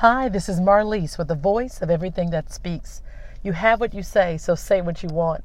Hi, this is Marlise with the voice of everything that speaks. You have what you say, so say what you want.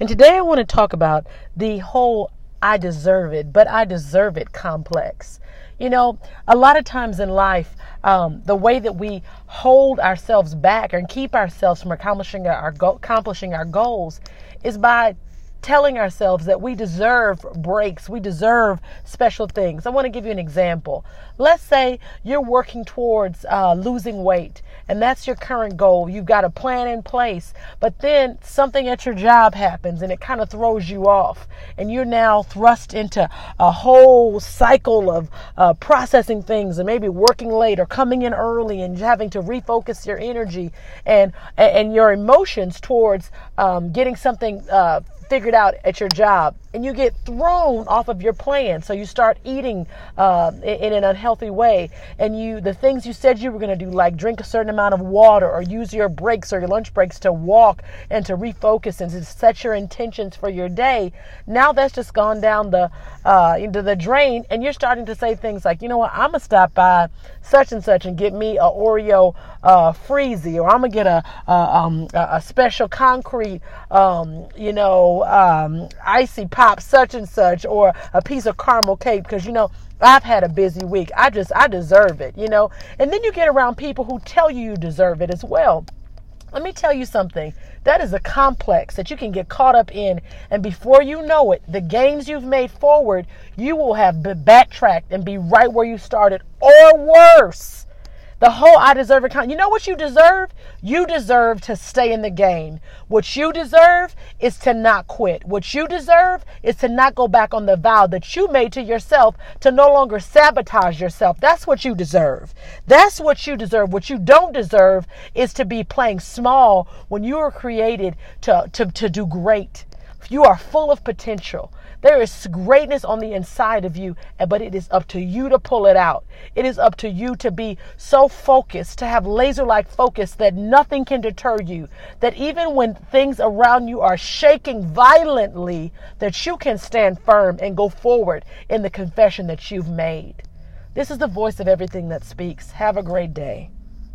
And today I want to talk about the whole I deserve it, but I deserve it complex. You know, a lot of times in life, um, the way that we hold ourselves back and keep ourselves from accomplishing our, accomplishing our goals is by telling ourselves that we deserve breaks, we deserve special things. I want to give you an example. Let's say you're working towards uh, losing weight, and that's your current goal. You've got a plan in place, but then something at your job happens and it kind of throws you off, and you're now thrust into a whole cycle of uh, processing things and maybe working late or coming in early and having to refocus your energy and and your emotions towards um, getting something. Uh, figured out at your job and you get thrown off of your plan. So you start eating uh, in an unhealthy way and you the things you said you were going to do like drink a certain amount of water or use your breaks or your lunch breaks to walk and to refocus and to set your intentions for your day now that's just gone down the uh, into the drain and you're starting to say things like you know what? I'm gonna stop by such and such and get me a oreo uh, freezy or i'm gonna get a, a, um, a special concrete um, you um, icy pop such and such or a piece of caramel cake because you know I've had a busy week. I just I deserve it, you know. And then you get around people who tell you you deserve it as well. Let me tell you something. That is a complex that you can get caught up in. And before you know it, the gains you've made forward, you will have backtracked and be right where you started or worse. The whole I deserve account. You know what you deserve? You deserve to stay in the game. What you deserve is to not quit. What you deserve is to not go back on the vow that you made to yourself to no longer sabotage yourself. That's what you deserve. That's what you deserve. What you don't deserve is to be playing small when you were created to, to, to do great. You are full of potential. There is greatness on the inside of you, but it is up to you to pull it out. It is up to you to be so focused, to have laser like focus that nothing can deter you. That even when things around you are shaking violently, that you can stand firm and go forward in the confession that you've made. This is the voice of everything that speaks. Have a great day.